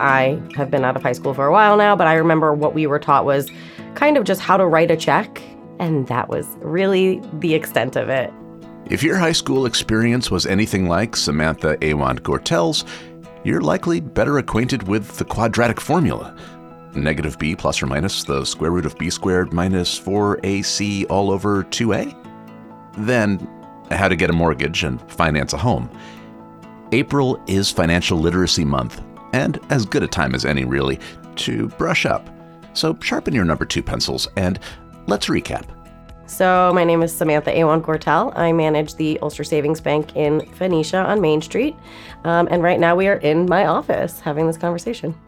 I have been out of high school for a while now, but I remember what we were taught was kind of just how to write a check, and that was really the extent of it. If your high school experience was anything like Samantha Awand Gortel's, you're likely better acquainted with the quadratic formula. Negative b plus or minus the square root of b squared minus 4ac all over 2a? Then, how to get a mortgage and finance a home. April is Financial Literacy Month, and as good a time as any, really, to brush up. So sharpen your number two pencils and let's recap. So, my name is Samantha Awand Gortel. I manage the Ulster Savings Bank in Phoenicia on Main Street. Um, and right now we are in my office having this conversation.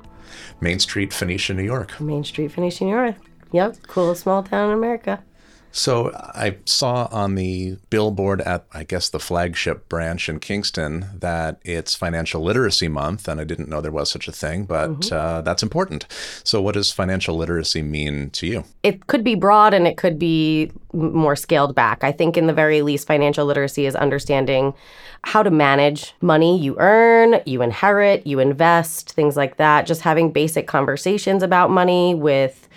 Main Street, Phoenicia, New York. Main Street, Phoenicia, New York. Yep, coolest small town in America. So I saw on the billboard at, I guess, the flagship branch in Kingston that it's Financial Literacy Month, and I didn't know there was such a thing, but mm-hmm. uh, that's important. So, what does financial literacy mean to you? It could be broad and it could be more scaled back. I think, in the very least, financial literacy is understanding how to manage money you earn, you inherit, you invest, things like that. Just having basic conversations about money with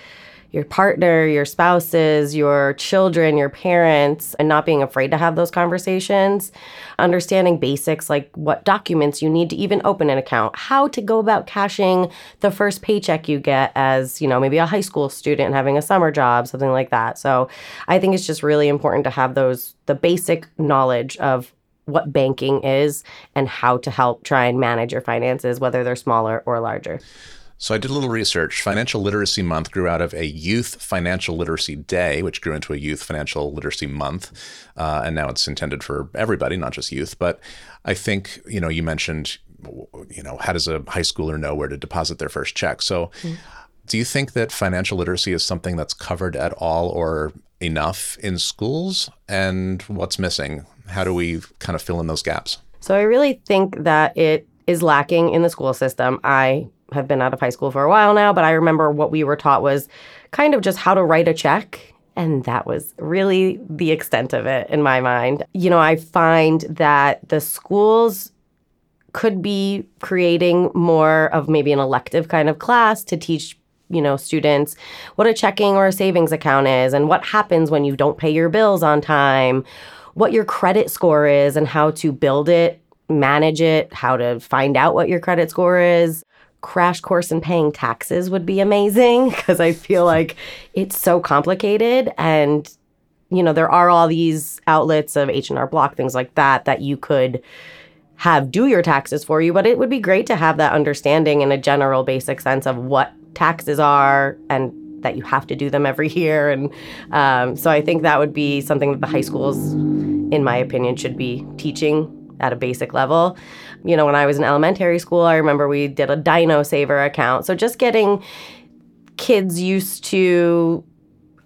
your partner, your spouses, your children, your parents, and not being afraid to have those conversations. Understanding basics like what documents you need to even open an account, how to go about cashing the first paycheck you get as, you know, maybe a high school student having a summer job, something like that. So I think it's just really important to have those, the basic knowledge of what banking is and how to help try and manage your finances, whether they're smaller or larger. So I did a little research. Financial Literacy Month grew out of a Youth Financial Literacy Day, which grew into a Youth Financial Literacy Month, uh, and now it's intended for everybody, not just youth. But I think you know you mentioned, you know, how does a high schooler know where to deposit their first check? So. Mm. Do you think that financial literacy is something that's covered at all or enough in schools? And what's missing? How do we kind of fill in those gaps? So I really think that it is lacking in the school system. I have been out of high school for a while now, but I remember what we were taught was kind of just how to write a check. And that was really the extent of it in my mind. You know, I find that the schools could be creating more of maybe an elective kind of class to teach you know students what a checking or a savings account is and what happens when you don't pay your bills on time what your credit score is and how to build it manage it how to find out what your credit score is. Crash course in paying taxes would be amazing because I feel like it's so complicated and you know there are all these outlets of H&R Block things like that that you could have do your taxes for you but it would be great to have that understanding in a general basic sense of what taxes are and that you have to do them every year and um, so I think that would be something that the high schools in my opinion should be teaching at a basic level. You know, when I was in elementary school, I remember we did a Dino Saver account. So just getting kids used to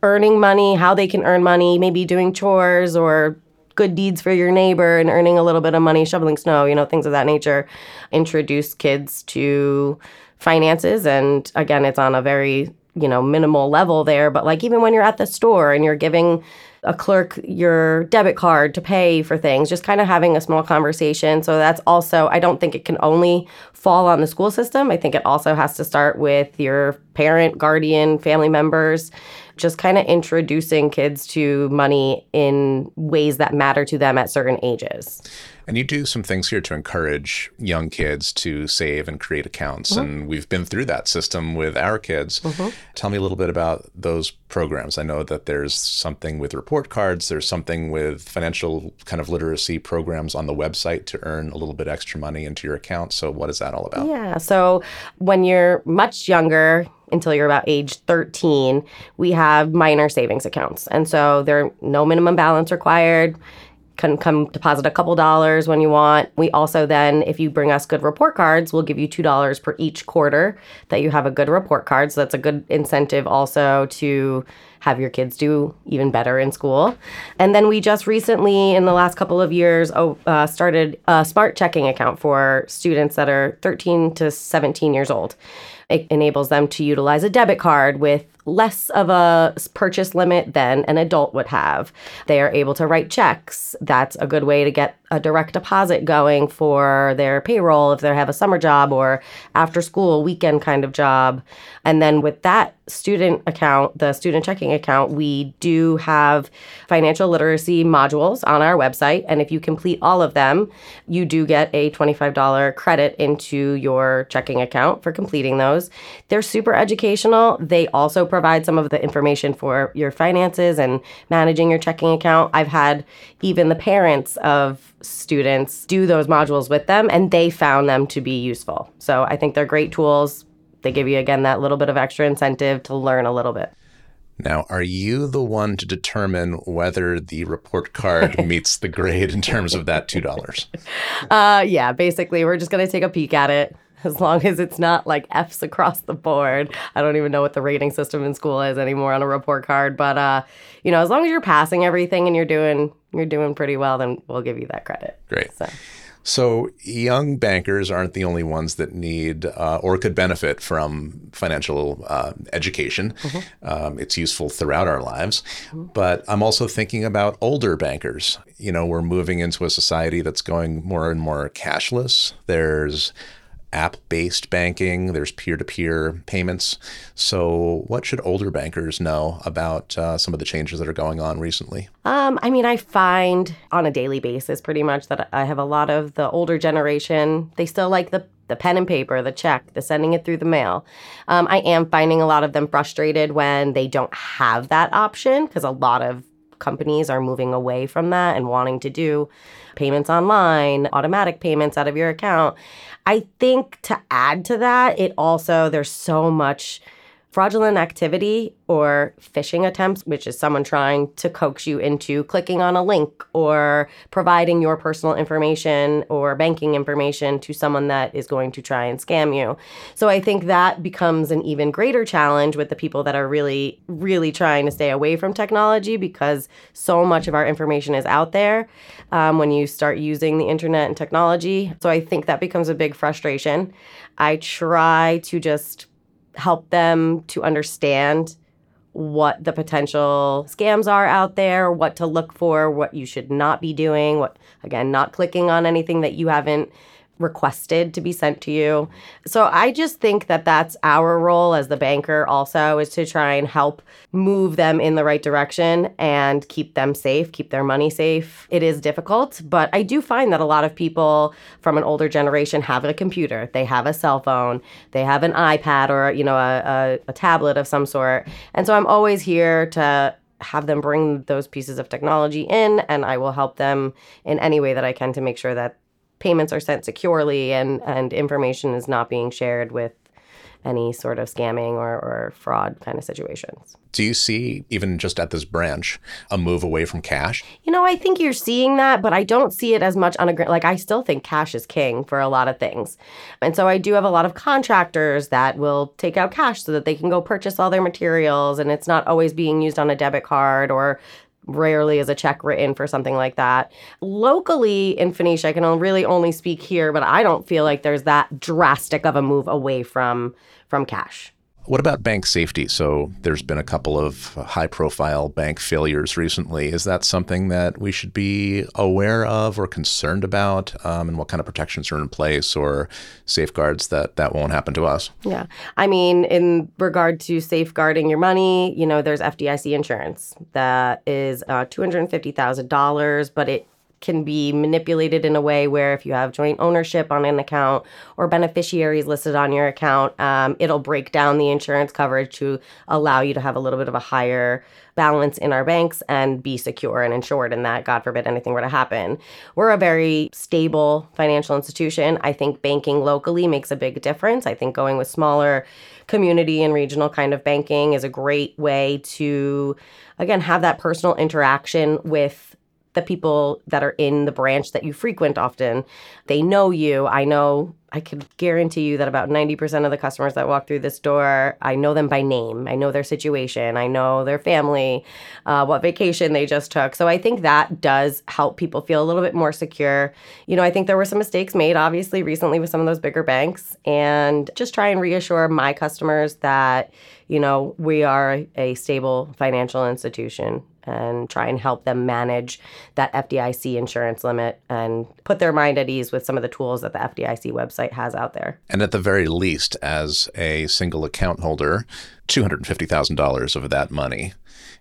earning money, how they can earn money, maybe doing chores or good deeds for your neighbor and earning a little bit of money, shoveling snow, you know, things of that nature. Introduce kids to finances. And again, it's on a very, you know, minimal level there. But like even when you're at the store and you're giving a clerk your debit card to pay for things, just kind of having a small conversation. So that's also, I don't think it can only fall on the school system. I think it also has to start with your parent, guardian, family members, just kind of introducing kids to money in ways that matter to them at certain ages. And you do some things here to encourage young kids to save and create accounts. Mm-hmm. And we've been through that system with our kids. Mm-hmm. Tell me a little bit about those programs. I know that there's something with report cards, there's something with financial kind of literacy programs on the website to earn a little bit extra money into your account. So, what is that all about? Yeah. So, when you're much younger, until you're about age 13, we have minor savings accounts. And so there are no minimum balance required can come deposit a couple dollars when you want. We also then, if you bring us good report cards, we'll give you $2 per each quarter that you have a good report card. So that's a good incentive also to have your kids do even better in school. And then we just recently, in the last couple of years, oh, uh, started a smart checking account for students that are 13 to 17 years old. It enables them to utilize a debit card with less of a purchase limit than an adult would have. They are able to write checks. That's a good way to get a direct deposit going for their payroll if they have a summer job or after school weekend kind of job. And then with that student account, the student checking account, we do have financial literacy modules on our website. And if you complete all of them, you do get a $25 credit into your checking account for completing those. They're super educational. They also provide some of the information for your finances and managing your checking account. I've had even the parents of students do those modules with them, and they found them to be useful. So I think they're great tools. They give you, again, that little bit of extra incentive to learn a little bit. Now, are you the one to determine whether the report card meets the grade in terms of that $2? Uh, yeah, basically, we're just going to take a peek at it as long as it's not like F's across the board. I don't even know what the rating system in school is anymore on a report card, but uh, you know, as long as you're passing everything and you're doing you're doing pretty well, then we'll give you that credit. Great. So. So, young bankers aren't the only ones that need uh, or could benefit from financial uh, education. Mm-hmm. Um, it's useful throughout our lives. Mm-hmm. But I'm also thinking about older bankers. You know, we're moving into a society that's going more and more cashless. There's app based banking, there's peer to peer payments. So, what should older bankers know about uh, some of the changes that are going on recently? Um, I mean, I find on a daily basis pretty much that I have a lot of the older generation, they still like the the pen and paper, the check, the sending it through the mail. Um, I am finding a lot of them frustrated when they don't have that option because a lot of companies are moving away from that and wanting to do payments online, automatic payments out of your account. I think to add to that, it also, there's so much fraudulent activity or phishing attempts, which is someone trying to coax you into clicking on a link or providing your personal information or banking information to someone that is going to try and scam you. So I think that becomes an even greater challenge with the people that are really, really trying to stay away from technology because so much of our information is out there um, when you start using the internet and technology. So I think that becomes a big frustration. I try to just help them to understand what the potential scams are out there, what to look for, what you should not be doing, what again, not clicking on anything that you haven't requested to be sent to you. So I just think that that's our role as the banker also is to try and help move them in the right direction and keep them safe, keep their money safe. It is difficult, but I do find that a lot of people from an older generation have a computer, they have a cell phone, they have an iPad or you know a, a, a tablet of some sort. And so I'm always here to have them bring those pieces of technology in and I will help them in any way that I can to make sure that payments are sent securely and, and information is not being shared with any sort of scamming or, or fraud kind of situations. Do you see, even just at this branch, a move away from cash? You know, I think you're seeing that, but I don't see it as much on a like I still think cash is king for a lot of things. And so I do have a lot of contractors that will take out cash so that they can go purchase all their materials and it's not always being used on a debit card or rarely is a check written for something like that. Locally in Phoenicia, I can really only speak here, but I don't feel like there's that drastic of a move away from from cash. What about bank safety? So there's been a couple of high profile bank failures recently. Is that something that we should be aware of or concerned about? Um, and what kind of protections are in place or safeguards that that won't happen to us? Yeah. I mean, in regard to safeguarding your money, you know, there's FDIC insurance that is uh, $250,000, but it can be manipulated in a way where if you have joint ownership on an account or beneficiaries listed on your account, um, it'll break down the insurance coverage to allow you to have a little bit of a higher balance in our banks and be secure and insured in that god forbid anything were to happen. We're a very stable financial institution. I think banking locally makes a big difference. I think going with smaller community and regional kind of banking is a great way to again have that personal interaction with the people that are in the branch that you frequent often. They know you. I know I could guarantee you that about 90% of the customers that walk through this door, I know them by name. I know their situation. I know their family, uh, what vacation they just took. So I think that does help people feel a little bit more secure. You know, I think there were some mistakes made, obviously, recently with some of those bigger banks. And just try and reassure my customers that, you know, we are a stable financial institution and try and help them manage that FDIC insurance limit and put their mind at ease with some of the tools that the FDIC website has out there. And at the very least, as a single account holder, $250,000 of that money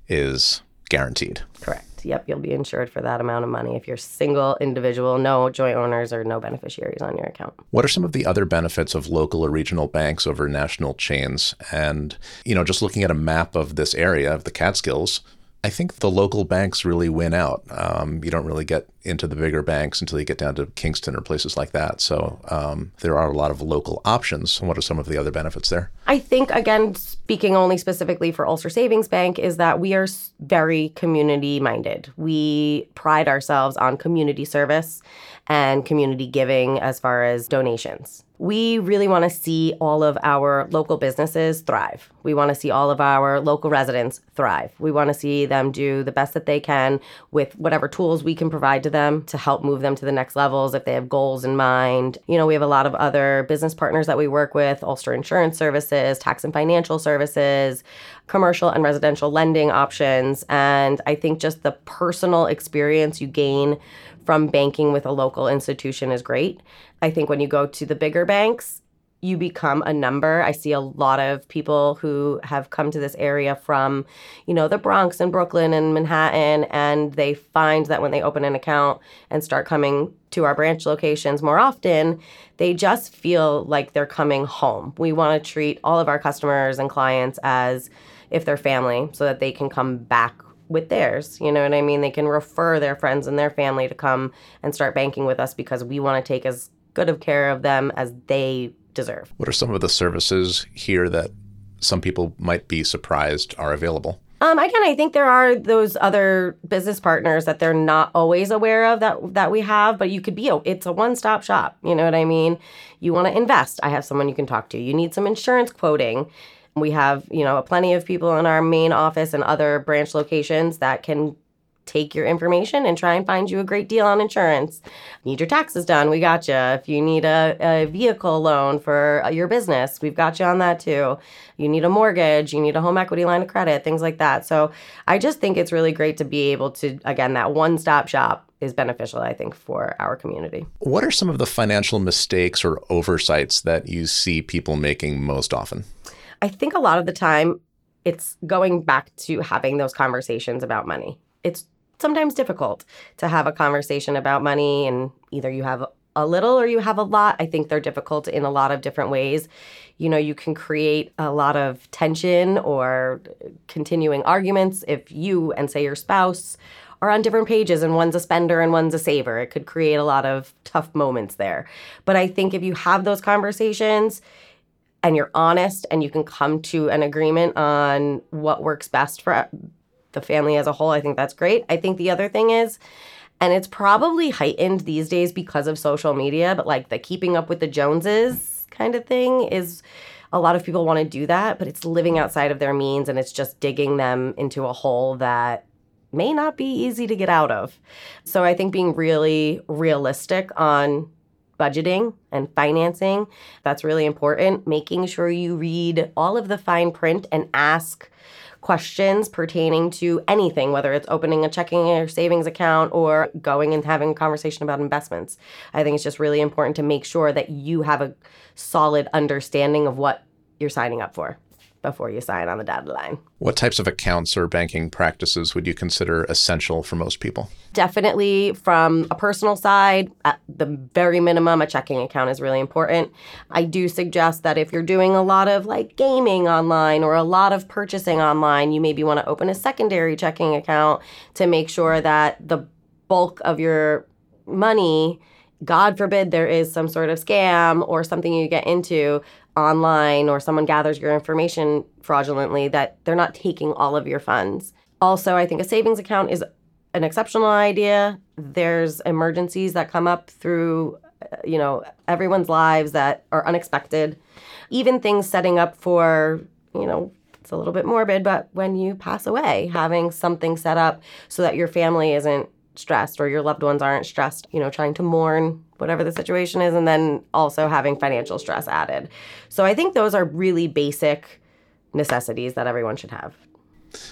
is guaranteed. Correct. Yep, you'll be insured for that amount of money if you're single individual, no joint owners or no beneficiaries on your account. What are some of the other benefits of local or regional banks over national chains? And, you know, just looking at a map of this area of the Catskills, I think the local banks really win out. Um, you don't really get into the bigger banks until you get down to Kingston or places like that. So um, there are a lot of local options. What are some of the other benefits there? I think, again, speaking only specifically for Ulster Savings Bank, is that we are very community minded. We pride ourselves on community service and community giving as far as donations. We really want to see all of our local businesses thrive. We want to see all of our local residents thrive. We want to see them do the best that they can with whatever tools we can provide to them to help move them to the next levels if they have goals in mind. You know, we have a lot of other business partners that we work with Ulster Insurance Services, Tax and Financial Services, commercial and residential lending options. And I think just the personal experience you gain from banking with a local institution is great. I think when you go to the bigger banks, you become a number. I see a lot of people who have come to this area from, you know, the Bronx and Brooklyn and Manhattan, and they find that when they open an account and start coming to our branch locations more often, they just feel like they're coming home. We want to treat all of our customers and clients as if they're family so that they can come back with theirs. You know what I mean? They can refer their friends and their family to come and start banking with us because we want to take as good of care of them as they deserve. What are some of the services here that some people might be surprised are available? Um, again, I think there are those other business partners that they're not always aware of that that we have, but you could be a, it's a one-stop shop. You know what I mean? You want to invest, I have someone you can talk to. You need some insurance quoting we have, you know, plenty of people in our main office and other branch locations that can take your information and try and find you a great deal on insurance. Need your taxes done? We got you. If you need a, a vehicle loan for uh, your business, we've got you on that too. You need a mortgage, you need a home equity line of credit, things like that. So I just think it's really great to be able to, again, that one stop shop is beneficial, I think, for our community. What are some of the financial mistakes or oversights that you see people making most often? I think a lot of the time it's going back to having those conversations about money. It's sometimes difficult to have a conversation about money, and either you have a little or you have a lot. I think they're difficult in a lot of different ways. You know, you can create a lot of tension or continuing arguments if you and, say, your spouse are on different pages and one's a spender and one's a saver. It could create a lot of tough moments there. But I think if you have those conversations, and you're honest and you can come to an agreement on what works best for uh, the family as a whole, I think that's great. I think the other thing is, and it's probably heightened these days because of social media, but like the keeping up with the Joneses kind of thing is a lot of people want to do that, but it's living outside of their means and it's just digging them into a hole that may not be easy to get out of. So I think being really realistic on budgeting and financing. That's really important. Making sure you read all of the fine print and ask questions pertaining to anything, whether it's opening a checking or savings account or going and having a conversation about investments. I think it's just really important to make sure that you have a solid understanding of what you're signing up for before you sign on the dotted line. What types of accounts or banking practices would you consider essential for most people? Definitely from a personal side, at the very minimum, a checking account is really important. I do suggest that if you're doing a lot of like gaming online or a lot of purchasing online, you maybe want to open a secondary checking account to make sure that the bulk of your money God forbid there is some sort of scam or something you get into online or someone gathers your information fraudulently, that they're not taking all of your funds. Also, I think a savings account is an exceptional idea. There's emergencies that come up through uh, you know, everyone's lives that are unexpected. Even things setting up for, you know, it's a little bit morbid, but when you pass away, having something set up so that your family isn't stressed or your loved ones aren't stressed, you know, trying to mourn whatever the situation is, and then also having financial stress added. So I think those are really basic necessities that everyone should have.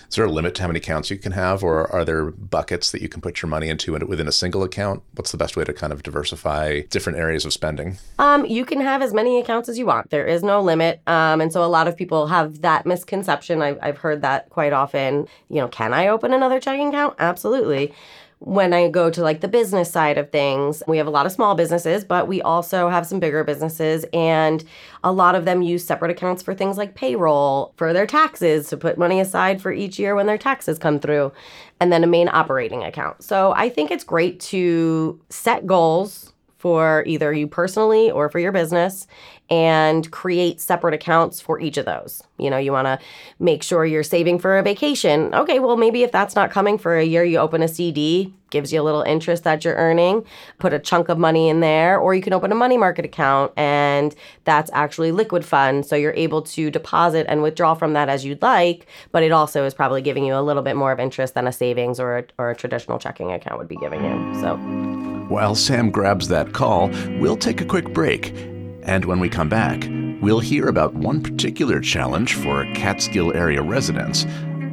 Is there a limit to how many accounts you can have, or are there buckets that you can put your money into within a single account? What's the best way to kind of diversify different areas of spending? Um, you can have as many accounts as you want. There is no limit, um, and so a lot of people have that misconception. I've, I've heard that quite often. You know, can I open another checking account? Absolutely when I go to like the business side of things, we have a lot of small businesses, but we also have some bigger businesses. And a lot of them use separate accounts for things like payroll, for their taxes, to put money aside for each year when their taxes come through, and then a main operating account. So I think it's great to set goals for either you personally or for your business and create separate accounts for each of those. You know, you want to make sure you're saving for a vacation. Okay, well, maybe if that's not coming for a year, you open a CD, gives you a little interest that you're earning, put a chunk of money in there, or you can open a money market account and that's actually liquid fund. So you're able to deposit and withdraw from that as you'd like, but it also is probably giving you a little bit more of interest than a savings or a, or a traditional checking account would be giving you. So. While Sam grabs that call, we'll take a quick break. And when we come back, we'll hear about one particular challenge for Catskill area residents,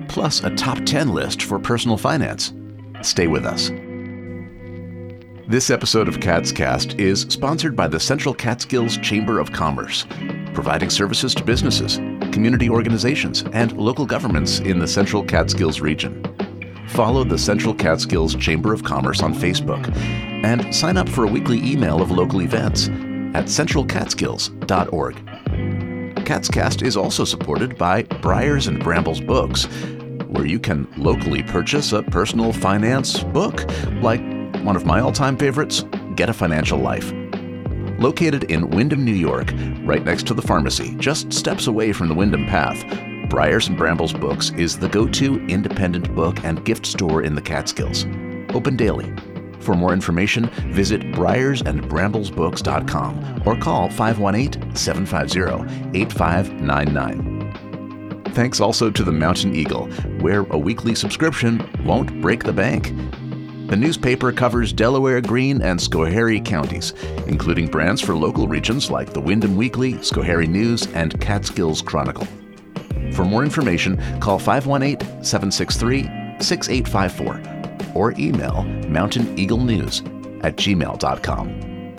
plus a top 10 list for personal finance. Stay with us. This episode of CatsCast is sponsored by the Central Catskills Chamber of Commerce, providing services to businesses, community organizations, and local governments in the Central Catskills region. Follow the Central Catskills Chamber of Commerce on Facebook and sign up for a weekly email of local events at centralcatskills.org. Catscast is also supported by Briars and Brambles Books, where you can locally purchase a personal finance book, like one of my all time favorites, Get a Financial Life. Located in Windham, New York, right next to the pharmacy, just steps away from the Windham Path, Briars and Brambles Books is the go to independent book and gift store in the Catskills. Open daily. For more information, visit briarsandbramblesbooks.com or call 518 750 8599. Thanks also to the Mountain Eagle, where a weekly subscription won't break the bank. The newspaper covers Delaware, Greene, and Schoharie counties, including brands for local regions like the Windham Weekly, Schoharie News, and Catskills Chronicle. For more information, call 518 763 6854 or email mountaineaglenews at gmail.com.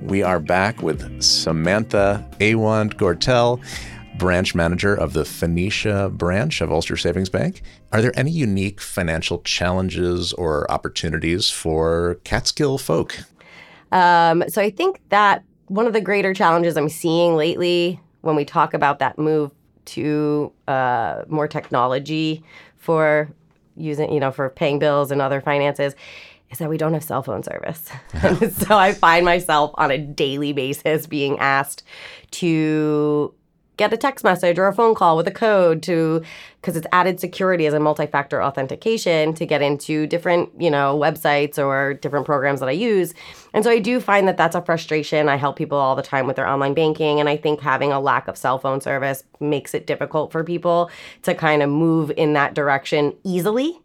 We are back with Samantha Awand Gortel, branch manager of the Phoenicia branch of Ulster Savings Bank. Are there any unique financial challenges or opportunities for Catskill folk? Um, so I think that one of the greater challenges I'm seeing lately when we talk about that move to uh, more technology for using, you know, for paying bills and other finances is that we don't have cell phone service. so I find myself on a daily basis being asked to get a text message or a phone call with a code to because it's added security as a multi-factor authentication to get into different you know websites or different programs that i use. And so i do find that that's a frustration. I help people all the time with their online banking and i think having a lack of cell phone service makes it difficult for people to kind of move in that direction easily.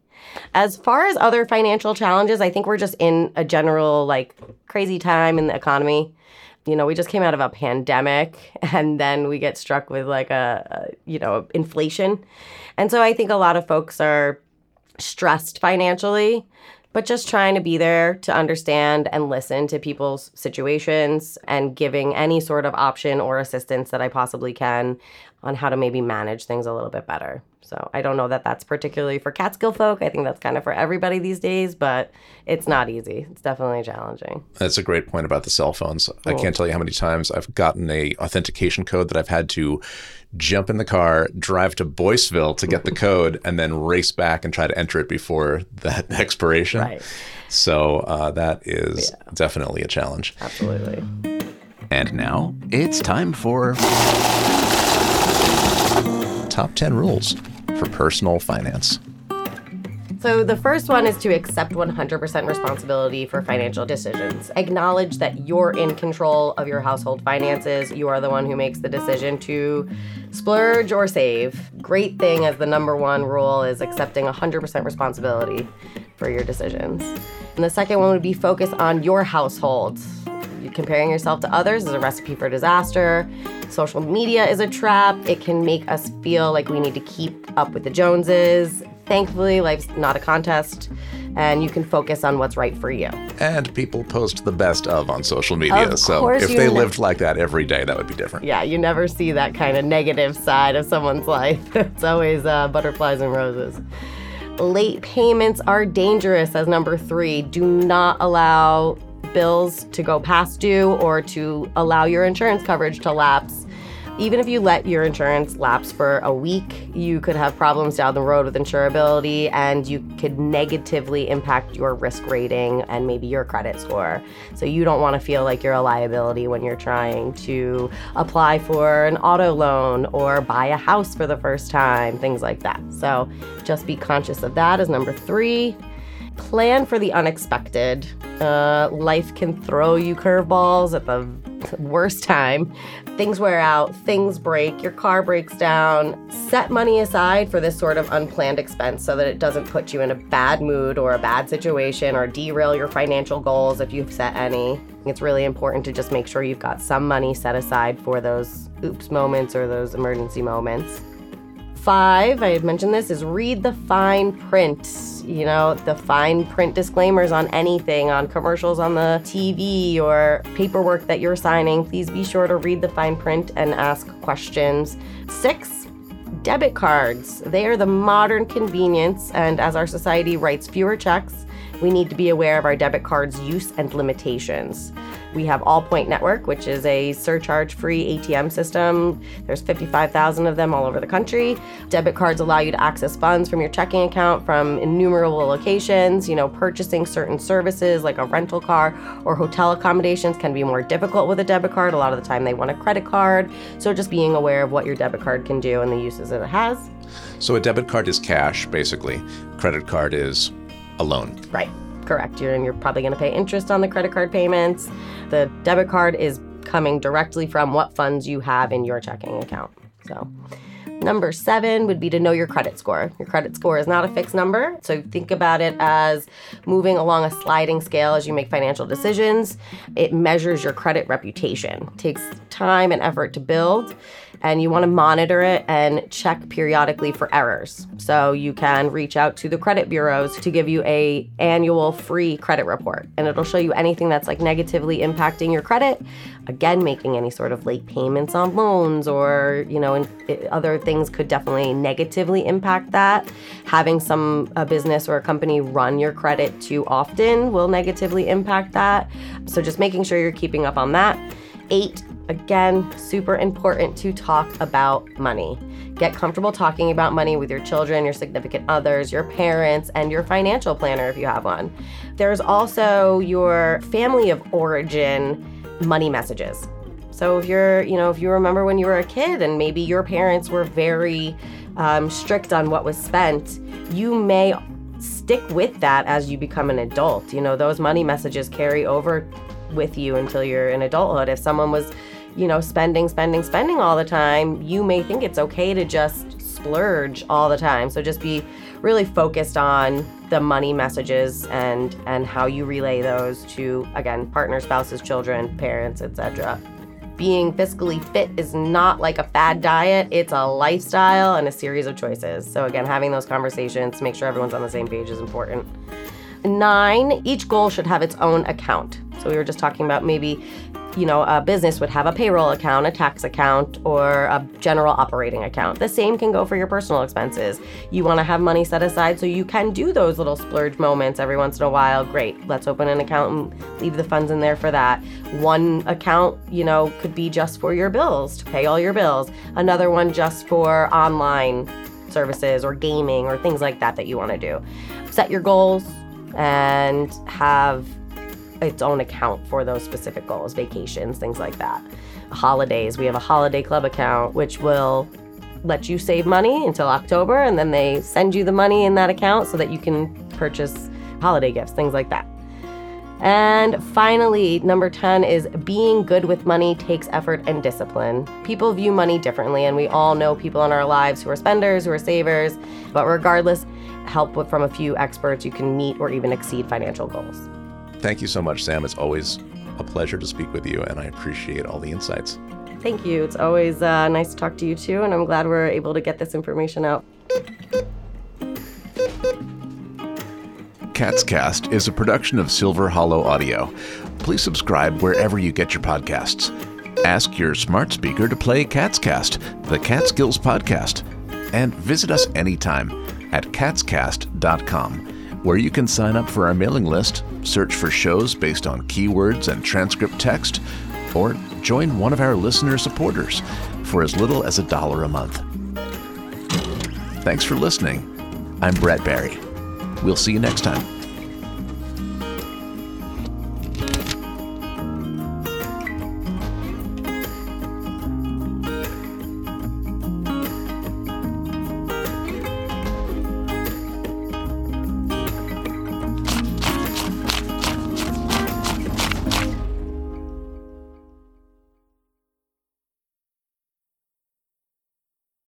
As far as other financial challenges i think we're just in a general like crazy time in the economy you know, we just came out of a pandemic and then we get struck with like a, a, you know, inflation. And so I think a lot of folks are stressed financially, but just trying to be there to understand and listen to people's situations and giving any sort of option or assistance that I possibly can on how to maybe manage things a little bit better. So I don't know that that's particularly for Catskill folk. I think that's kind of for everybody these days, but it's not easy. It's definitely challenging. That's a great point about the cell phones. Cool. I can't tell you how many times I've gotten a authentication code that I've had to jump in the car, drive to Boiceville to get the code, and then race back and try to enter it before that expiration. Right. So uh, that is yeah. definitely a challenge. Absolutely. And now it's time for top 10 rules for personal finance. So, the first one is to accept 100% responsibility for financial decisions. Acknowledge that you're in control of your household finances. You are the one who makes the decision to splurge or save. Great thing as the number one rule is accepting 100% responsibility for your decisions. And the second one would be focus on your household. Comparing yourself to others is a recipe for disaster. Social media is a trap. It can make us feel like we need to keep up with the Joneses. Thankfully, life's not a contest, and you can focus on what's right for you. And people post the best of on social media. Of so if they know. lived like that every day, that would be different. Yeah, you never see that kind of negative side of someone's life. it's always uh, butterflies and roses. Late payments are dangerous as number three. Do not allow bills to go past due or to allow your insurance coverage to lapse. Even if you let your insurance lapse for a week, you could have problems down the road with insurability and you could negatively impact your risk rating and maybe your credit score. So you don't want to feel like you're a liability when you're trying to apply for an auto loan or buy a house for the first time, things like that. So just be conscious of that as number three plan for the unexpected. Uh, life can throw you curveballs at the worst time. Things wear out, things break, your car breaks down. Set money aside for this sort of unplanned expense so that it doesn't put you in a bad mood or a bad situation or derail your financial goals if you've set any. It's really important to just make sure you've got some money set aside for those oops moments or those emergency moments. Five, I had mentioned this, is read the fine print. You know, the fine print disclaimers on anything, on commercials on the TV or paperwork that you're signing. Please be sure to read the fine print and ask questions. Six, debit cards. They are the modern convenience, and as our society writes fewer checks, we need to be aware of our debit cards' use and limitations. We have Allpoint Network, which is a surcharge free ATM system. There's 55,000 of them all over the country. Debit cards allow you to access funds from your checking account from innumerable locations. You know, purchasing certain services like a rental car or hotel accommodations can be more difficult with a debit card. A lot of the time they want a credit card. So just being aware of what your debit card can do and the uses that it has. So a debit card is cash, basically. Credit card is loan. Right. Correct. You're, and you're probably going to pay interest on the credit card payments. The debit card is coming directly from what funds you have in your checking account. So, number seven would be to know your credit score. Your credit score is not a fixed number. So, think about it as moving along a sliding scale as you make financial decisions. It measures your credit reputation, It takes time and effort to build and you want to monitor it and check periodically for errors. So you can reach out to the credit bureaus to give you a annual free credit report and it'll show you anything that's like negatively impacting your credit. Again, making any sort of late payments on loans or, you know, it- eh, other things could definitely negatively impact that. Having some a business or a company run your credit too often will negatively impact that. So just making sure you're keeping up on that. Eight, again, super important to talk about money. Get comfortable talking about money with your children, your significant others, your parents, and your financial planner if you have one. There's also your family of origin money messages. So if you're, you know, if you remember when you were a kid and maybe your parents were very um, strict on what was spent, you may stick with that as you become an adult. You know, those money messages carry over with you until you're in adulthood. If someone was, you know, spending, spending, spending all the time, you may think it's okay to just splurge all the time. So just be really focused on the money messages and and how you relay those to again, partners, spouses, children, parents, etc. Being fiscally fit is not like a fad diet, it's a lifestyle and a series of choices. So again, having those conversations to make sure everyone's on the same page is important. Nine, each goal should have its own account. So we were just talking about maybe, you know, a business would have a payroll account, a tax account, or a general operating account. The same can go for your personal expenses. You want to have money set aside so you can do those little splurge moments every once in a while. Great. Let's open an account and leave the funds in there for that. One account, you know, could be just for your bills, to pay all your bills. Another one just for online services or gaming or things like that that you want to do. Set your goals and have its own account for those specific goals, vacations, things like that. Holidays, we have a holiday club account which will let you save money until October, and then they send you the money in that account so that you can purchase holiday gifts, things like that. And finally, number 10 is being good with money takes effort and discipline. People view money differently, and we all know people in our lives who are spenders, who are savers, but regardless, help from a few experts, you can meet or even exceed financial goals. Thank you so much, Sam. It's always a pleasure to speak with you, and I appreciate all the insights. Thank you. It's always uh, nice to talk to you too, and I'm glad we're able to get this information out. Cats Cast is a production of Silver Hollow Audio. Please subscribe wherever you get your podcasts. Ask your smart speaker to play Cats Cast, the Catskills podcast, and visit us anytime at catscast.com, where you can sign up for our mailing list, search for shows based on keywords and transcript text, or join one of our listener supporters for as little as a dollar a month. Thanks for listening. I'm Brett Barry. We'll see you next time.